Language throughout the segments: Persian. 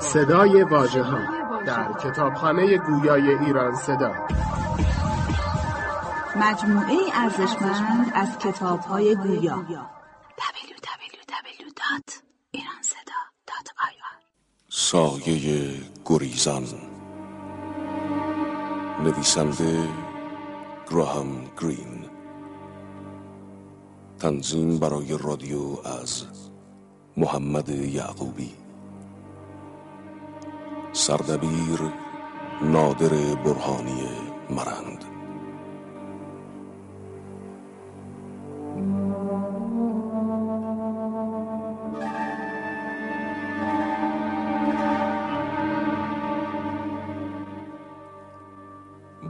صدای واژه ها در کتابخانه گویای ایران صدا. مجموعه ارزشمند از کتاب های گویا www.iranseda.ir سایه گریزان. نویسنده گراهام گرین. تنظیم برای رادیو از محمد یعقوبی. سردبیر نادر برهانی مرند.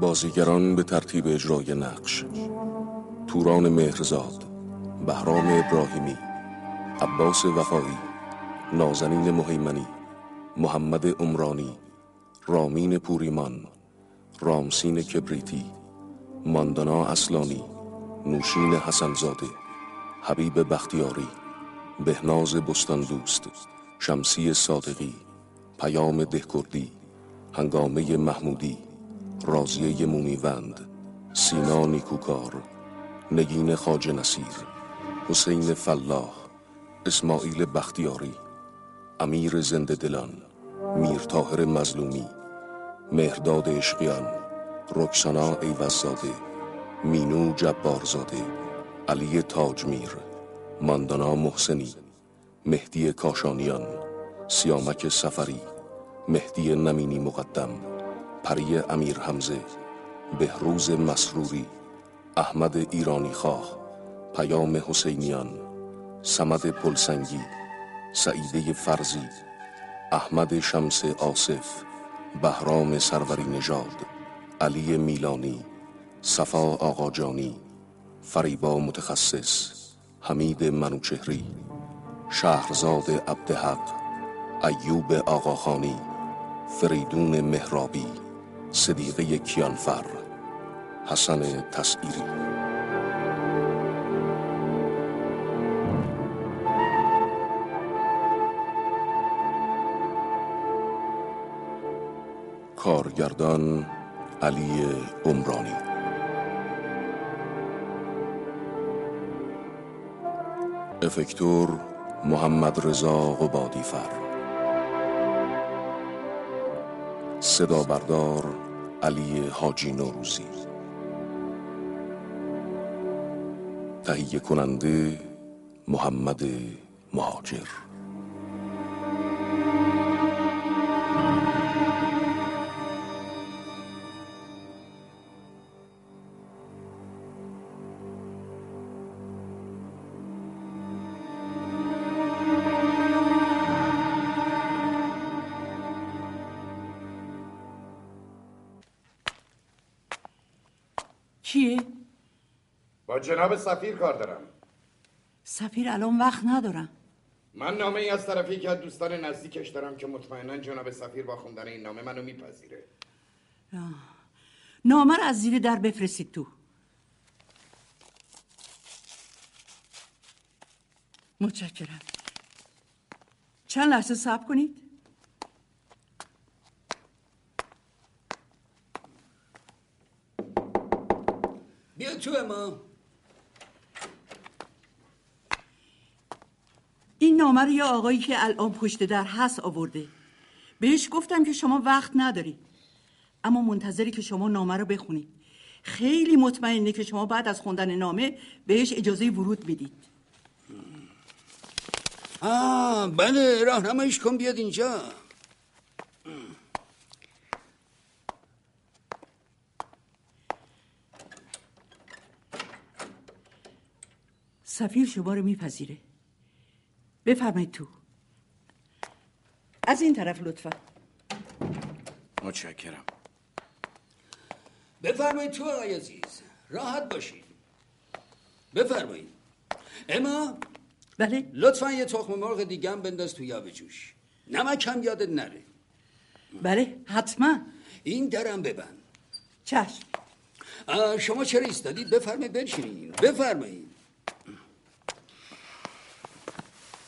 بازیگران به ترتیب اجرای نقش. توران مهرزاد. بهرام ابراهیمی عباس وفایی نازنین مهیمنی محمد عمرانی رامین پوریمان رامسین کبریتی ماندانا اصلانی نوشین حسنزاده حبیب بختیاری بهناز بستان دوست شمسی صادقی پیام دهکردی هنگامه محمودی رازیه مومیوند سینا نیکوکار نگین خاج نصیر. حسین فلاح اسماعیل بختیاری امیر زنده دلان میر تاهر مظلومی مهرداد اشقیان رکسانا ایوززاده مینو جبارزاده علی تاجمیر ماندانا محسنی مهدی کاشانیان سیامک سفری مهدی نمینی مقدم پری امیر حمزه بهروز مسروری احمد ایرانی خواه پیام حسینیان سمد پلسنگی سعیده فرزی احمد شمس آصف بهرام سروری نژاد علی میلانی صفا آقاجانی فریبا متخصص حمید منوچهری شهرزاد عبدحق ایوب آقاخانی فریدون مهرابی صدیقه کیانفر حسن تسئیری کارگردان علی عمرانی. افکتور محمد رضا قبادیفر صدا بردار علی حاجی نوروزی. تهیه کننده محمد مهاجر. جناب سفیر کار دارم. سفیر الان وقت ندارم. من نامه ای از طرف یکی از دوستان نزدیکش دارم که مطمئنا جناب سفیر با خوندن این نامه منو میپذیره. نامه رو از زیر در بفرستید تو. متشکرم. چند لحظه صبر کنید. بیا تو ما. این نامه رو یه آقایی که الان پشت در هست آورده. بهش گفتم که شما وقت نداری. اما منتظری که شما نامه رو بخونید خیلی مطمئنه که شما بعد از خوندن نامه بهش اجازه ورود می‌دید آه بله راهنماییش کن بیاد اینجا. سفیر شما رو میپذیره. بفرمایید تو. از این طرف لطفا. متشکرم. بفرمایید تو آقای عزیز. راحت باشید بفرمایید. اما بله. لطفا یه تخم مرغ دیگه هم بنداز توی آب جوش. نمک هم یادت نره. بله حتما. این درم ببند. چشم. شما چرا ایستادید؟ بفرمایید بنشینید بفرمایید.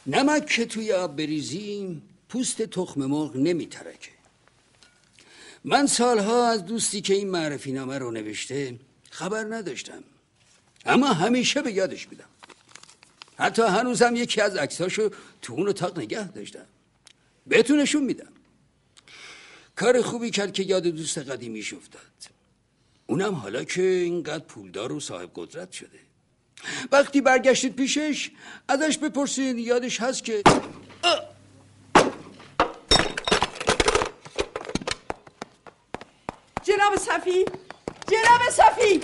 نمک که توی آب بریزیم پوست تخم مرغ نمیترکه. من سالها از دوستی که این معرفی نامه رو نوشته خبر نداشتم. اما همیشه به یادش میدم. حتی هنوزم یکی از عکساشو تو اون اتاق نگه داشتم. بهتونشون میدم. کار خوبی کرد که یاد دوست قدیمیش افتاد. اونم حالا که اینقدر پولدار و صاحب قدرت شده. وقتی برگشتید پیشش ازش بپرسید یادش هست که جناب صفی! جناب صفی!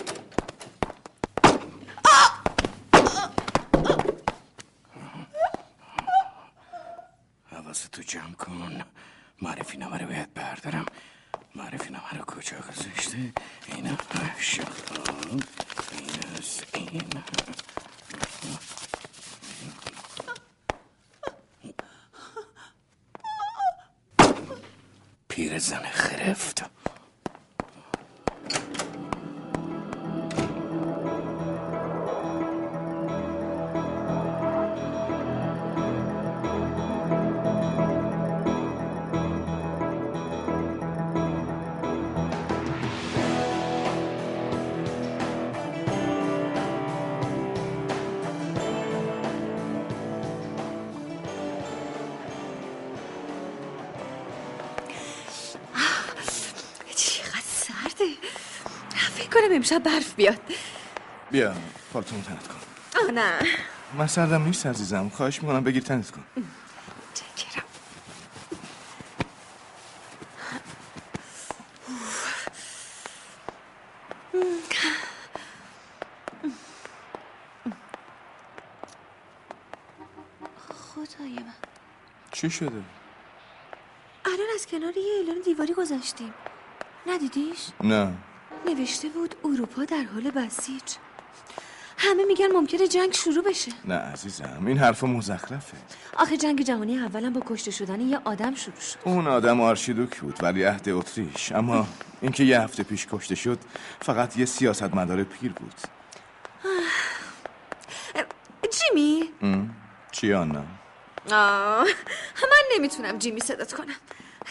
حواست تو جمع کن. معرفی نامه رو باید بردارم. معرفی نامه رو کجا گذاشته؟ اینا؟ شخصان این از این. پیرزن خرفت فکر کنم امشب برف بیاد. بیا پالتون تنت کن. آه نه. من سردم نیست عزیزم. خواهش می‌کنم بگیر تنت کن. چکرم خدای من. چی شده؟ الان از کنار یه اعلان دیواری گذاشتیم. ندیدیش؟ نه. نوشته بود اروپا در حال بسیج. همه میگن ممکنه جنگ شروع بشه. نه عزیزم این حرف مزخرفه. آخه جنگ جهانی اولا با کشته شدن یه آدم شروع شد. اون آدم آرشیدوک بود ولی عهد اتریش. اما اینکه یه هفته پیش کشته شد فقط یه سیاستمدار پیر بود. جیمی؟ چی آنا؟ آه من نمی‌تونم جیمی صدات کنم.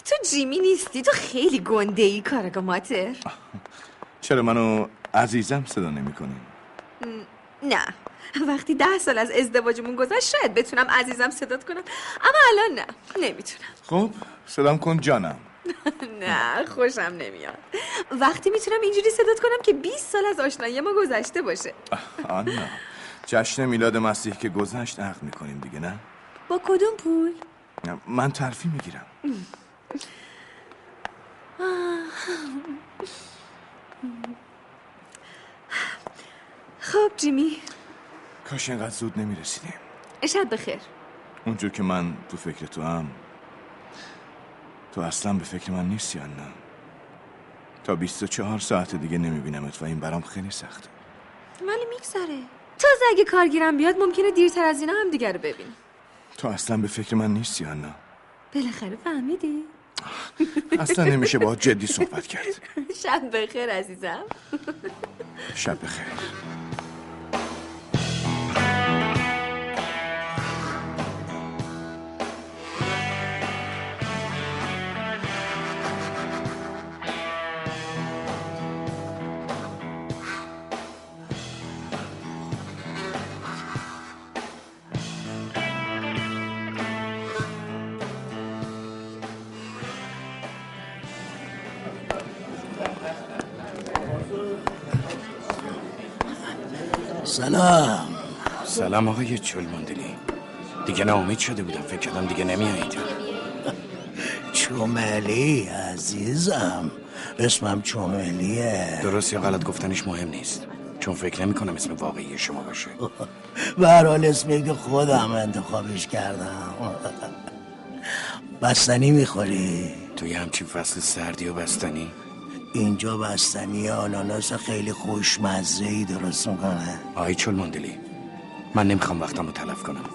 تو جیمی نیستی؟ تو خیلی گنده ای کارگا ماتر چرا منو عزیزم صدا نمی نه. وقتی ده سال از ازدواجمون گذشت شاید بتونم عزیزم صدات کنم. اما الان نه. نمی‌تونم. خب صدام کن جانم. نه خوشم نمیاد. وقتی می‌تونم اینجوری صدات کنم که 20 سال از آشنایی ما گذشته باشه. آنا جشن میلاد مسیح که گذشت عقد می‌کنیم دیگه نه؟ با کدوم پول؟ من ترفی می‌گیرم. خب جیمی. کاش اینقدر زود نمی‌رسیدیم. شب بخیر. اونجور که من تو فکر تو هم تو اصلا به فکر من نیستی نه تا 24 ساعت دیگه نمیبینمت و این برام خیلی سخته. ولی میگذره. تازه اگه کارگیرم بیاد ممکنه دیرتر از اینا هم دیگه رو ببینیم تو اصلا به فکر من نیستی نه بالاخره فهمیدی؟ اصلا نمیشه با جدی صحبت کرد. شب بخیر عزیزم. شب بخیر. سلام. سلام آقای چلماندلی دیگه ناامید شده بودم. فکر کردم دیگه نمیایید. چوملی عزیزم. اسمم چوملیه. درست یا غلط گفتنش مهم نیست. چون فکر نمی کنم اسم واقعی شما باشه. به هر حال اسمی که خودم انتخابش کردم. بستنی می‌خوری؟ توی همچین فصل سردی و بستنی؟ اینجا بستنی آناناس خیلی خوشمزه ای درست می‌کنه. آقای چلماندلی من نمی‌خوام وقتم رو تلف کنم.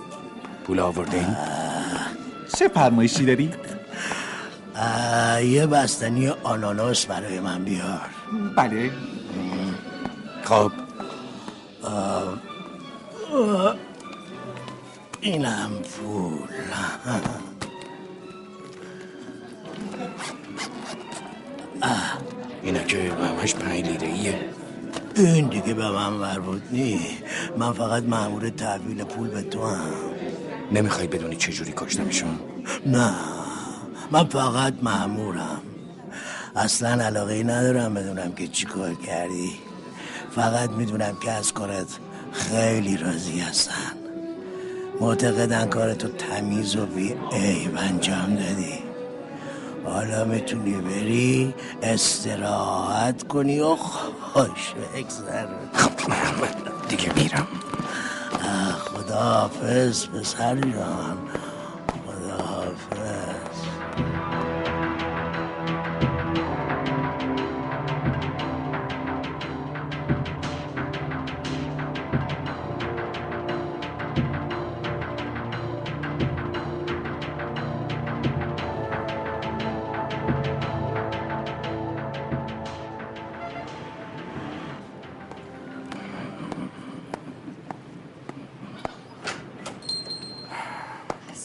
پول آورده این؟ چه فرمایشی داری؟ یه بستنی آناناس برای من بیار. بله. خب. اینم پول. اینا که همش پنج لیره ایه این دیگه به من مربوط نی. من فقط مأمور تحویل پول به تو هم. نمی‌خوای بدونی چجوری کشتمشون؟ نه. من فقط مأمورم. اصلا علاقه ای ندارم بدونم که چی کار کردی. فقط می‌دونم که از کارت خیلی راضی هستن. معتقدن کارتو تمیز و بی عیب انجام دادی. حالا می‌تونی بری استراحت کنی و خوش بگذر. دیگه میرم. خدا حافظ پسر جان.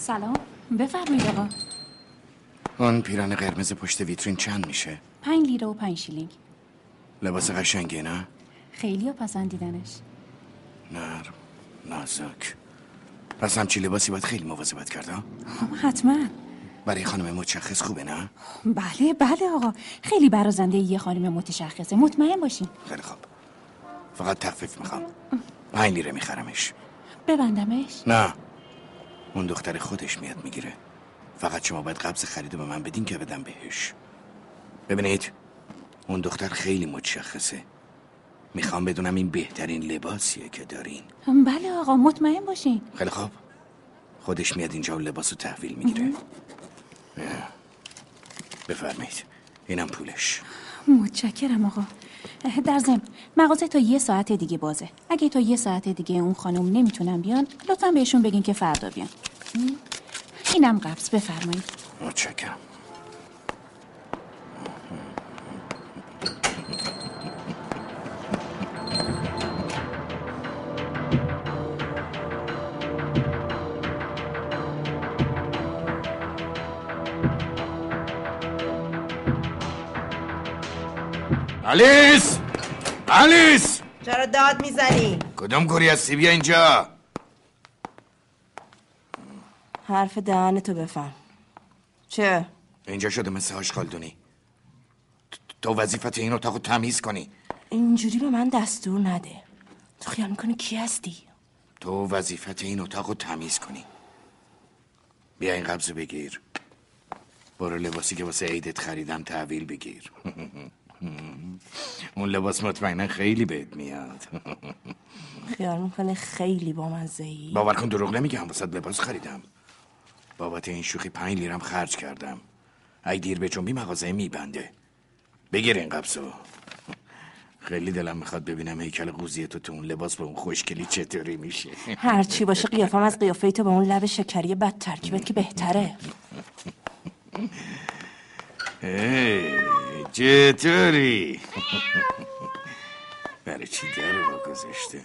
سلام. بفرمایید آقا. اون پیران قرمز پشت ویترین چند میشه؟ پنج لیره و پنج شیلینگ. لباس قشنگه نه؟ خیلی ها پسندیدنش. نرم. نازک. پس همچی لباسی باید خیلی مواظبت کرد ها؟ حتما. برای خانم متشخص خوبه نه؟ بله بله آقا. خیلی برازنده یه خانم متشخصه. مطمئن باشین. خیلی خوب. فقط تخفیف می‌خوام. پنج لیره میخرمش. ببندمش. نه. اون دختر خودش میاد می‌گیره. فقط شما باید قبض خریدو به من بدین که بدم بهش. ببینید اون دختر خیلی متشخصه. می‌خوام بدونم این بهترین لباسیه که دارین. بله آقا مطمئن باشین. خیلی خوب. خودش میاد اینجا و لباس رو تحویل می‌گیره. بفرمایید. اینم پولش. متشکرم آقا. در ضمن مغازه تا یه ساعت دیگه بازه. اگه تا یه ساعت دیگه اون خانم نمی‌تونن بیان لطفا بهشون بگین که فردا بیان. اینم قبض. بفرمایید. متشکرم. آلیس! آلیس! چرا داد می‌زنی؟ کدوم گوری هستی؟ بیا اینجا. حرف دهنتو بفهم. چه؟ اینجا شده مثل آشغالدونی. تو وظیفت این اتاق رو تمیز کنی. اینجوری به من دستور نده. تو خیال می‌کنی کی هستی؟ تو وظیفت این اتاق رو تمیز کنی. بیا این قبض بگیر. برو لباسی که واسه عیدت خریدم تحویل بگیر. اون لباس مطمئنا خیلی بهت میاد. خیال می‌کنه خیلی با من زهی باور کن دروغ نمیگم واسه لباس خریدم. بابت این شوخی پنج لیرم خرج کردم. ای دیر به جنبی مغازه میبنده. بگیر این قبضو. خیلی دلم می‌خواد ببینم هیکل قوزی تو تو اون لباس به اون خوشگلی چطوری میشه. هر چی باشه قیافم از قیافه تو با اون لب شکری بد ترکیبت که بهتره. هی چطوری؟ برای چی در رو گذاشته؟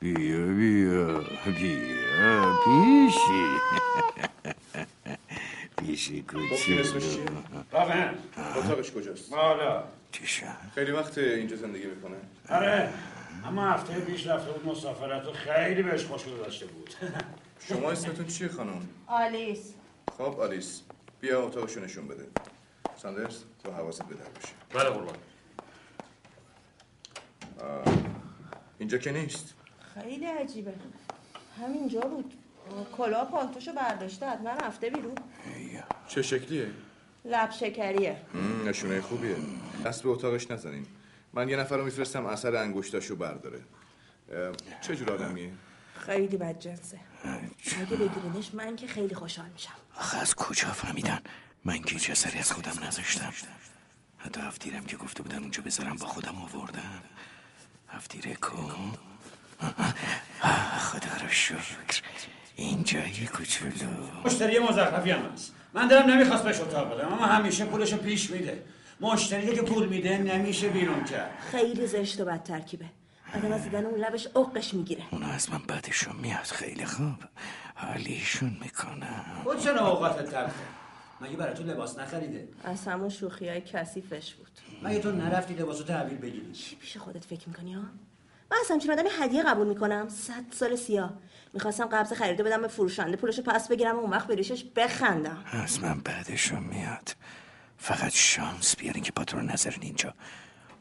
بیا بیا بیا پیشی. پیشی؟ کوچولو. واقعا اتاقش کجاست؟ حالا. خیلی وقت اینجا زندگی می‌کنه. آره. اما هفته پیش رفته بود مسافرت و خیلی بهش خوش گذشته بود. شما اسمتون چیه خانم؟ آلیس. خب آلیس. بیا اتاقشو نشون بده. ساندرز تو حواست به در باشه بله قربان. اینجا که نیست. خیلی عجیبه. همینجا بود. کلا پالتوشو برداشته حتما رفته بیرون. چه شکلیه؟ لب شکریه. نشونه خوبیه. دست به اتاقش نزنین. من یه نفر رو میفرستم اثر انگشتاشو برداره. چه جور آدمیه؟ خیلی بد جنسه اگه بگیرینش من که خیلی خوشحال میشم. آخه از کجا فهمیدن؟ من که هیچ اثری از خودم نذاشتم. حتی هفتیرم که گفته بودن اونجا بذارم با خودم آوردم هفتیره کن خدا رو شکر. اینجا یه کوچولو. مشتری مزخرفی هم هست. من دلم نمی‌خواست بهش اتاق بدم اما همیشه پولشو پیش میده. مشتری که پول میده نمیشه بیرون کرد. خیلی زشت و بد ترکیبه. آدم از دیدن اون لبش عقش می‌گیره. اونا از من بعدشون میاد. خیلی خوب. حالیشون می‌کنم. خود چرا اوقاتت تلخه مگه برای تو لباس نخریده؟ از همون شوخی های کثیفش بود. مگه تو نرفتی لباسو تحویل بگیری؟ چی پیش خودت فکر می‌کنی ها؟ من از همچین آدمی هدیه قبول می‌کنم. صد سال سیاه. می‌خواستم قبض خریده بدم به فروشنده پولشو پس بگیرم و اون وقت بریشش بخندم. از من بعدشون میاد. فقط شانس بیارین که پاترون نظرین اینجا.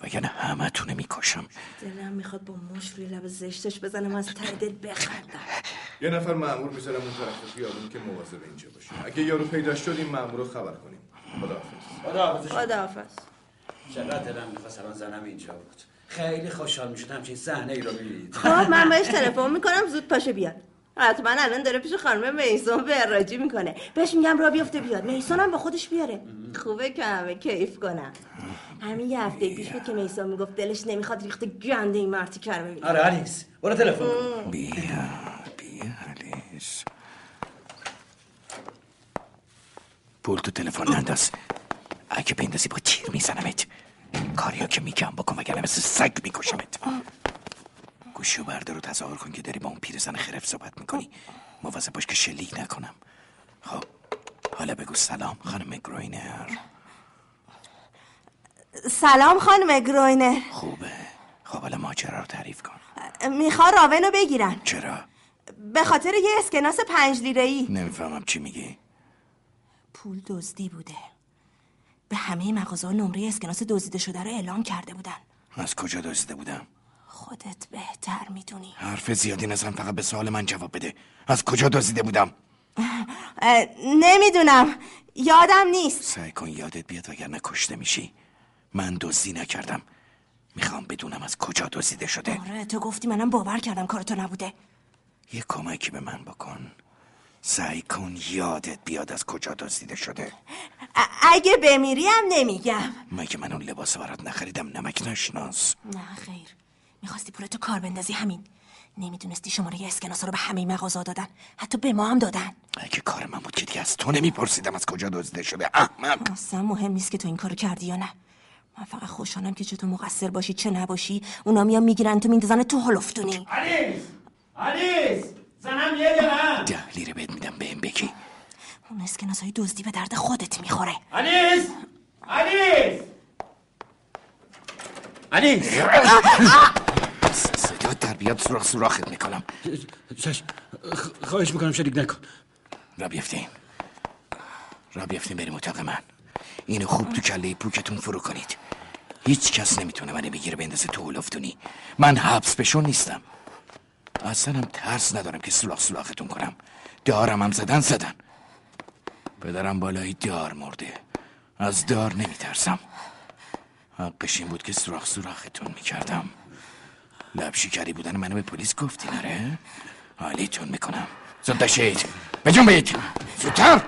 وگرنه همه تونه می‌کشم. دلم می‌خواد با مش روی لب زشتش بزنم از ته دل بخندم. یه نفر مأمور می‌ذارم اون طرف خیابون که مواظب اینجا باشه. اگه یارو پیدا شد این مأمور رو خبر کنیم. خداحافظ. خداحافظ خداحافظ. چقدر دلم می‌خواست الان زنم اینجا بود. خیلی خوشحال می‌شد همچین صحنه ای رو می‌دید خب من بهش تلفن می‌کنم زود پاشه بیاد. حتما الان داره پیش خانم میسون وراجی می‌کنه. بهش میگم را بیفته بیاد. میسون هم با خودش بیاره. خوبه که همه کیف کنم همین یه هفته پیش بود که میسون می‌گفت دلش نمی‌خواد ریخت گنده این مرتی کرمه آره آلیس برو تلفن بیا آلیس پول تو تلفن ننداز اگه بندازی با تیر میزنمت کاریا که میگم بکن وگرنه مثل سگ میکشمت گوشیو بردار و تصور کن که داری با اون پیرزن خرف صحبت می‌کنی مواظب باش که شلیک نکنم خب حالا بگو سلام خانم گروینر سلام خانم گروینر خوبه خب حالا ماجرا رو تعریف کن میخوان راونو بگیرن چرا به خاطر یه اسکناس پنج لیره ای نمی‌فهمم چی میگی پول دزدی بوده. به همه مغازه نمره اسکناس دزدیده شده رو اعلام کرده بودن. از کجا دزدیده بودم؟ خودت بهتر می‌دونی. حرف زیادی نزن فقط به سوال من جواب بده. از کجا دزدیده بودم؟ نمی‌دونم. یادم نیست. سعی کن یادت بیاد وگرنه کشته میشی. من دزدی نکردم. می‌خوام بدونم از کجا دزدیده شده. آره تو گفتی منم باور کردم کار تو نبوده. یه کمکی به من بکن. سعی کن یادت بیاد از کجا دزدیده شده. اگه بمیری هم نمیگم. مگه من اون لباس برات نخریدم نمک نشناس. نه خیر. می‌خواستی پولتو کار بندازی همین. نمی‌دونستی شماره اسکناس رو به همه مغازه دادن. حتی به ما هم دادن. اگه کار من بود که دیگه از تو نمیپرسیدم از کجا دزدیده شده. احمق. اصلا مهم نیست که تو این کارو کردی یا نه. من فقط خوشحالم که چه تو مقصر باشی چه نباشی. اونا میان می‌گیرن تو میندازن تو هلفتونی آلیس آلیس زنم یه دلم ده لیره بهت میدم بهم بگی اون اسکناس های دزدی به درد خودت می‌خوره. آلیس آلیس آلیس صدا در بیاد سوراخ سوراخت می‌کنم. خواهش می‌کنم شریک نکن. را بیفتیم را بیفتیم بریم اتاق من. اینو خوب تو کله پوکتون فرو کنید. هیچ کس نمی‌تونه منو بگیره بندازه تو هلفتونی من حبس بشون نیستم. اصلا هم ترس ندارم که سولاخ سولاختون کنم. دارم هم زدن زدن. پدرم بالای دار مرده. از دار نمیترسم. حقش این بود که سوراخ سوراختون می‌کردم. لب شکری بودن منو به پلیس گفتی نره؟ حالیتون می‌کنم. زود بشید. بجنبید زودتر.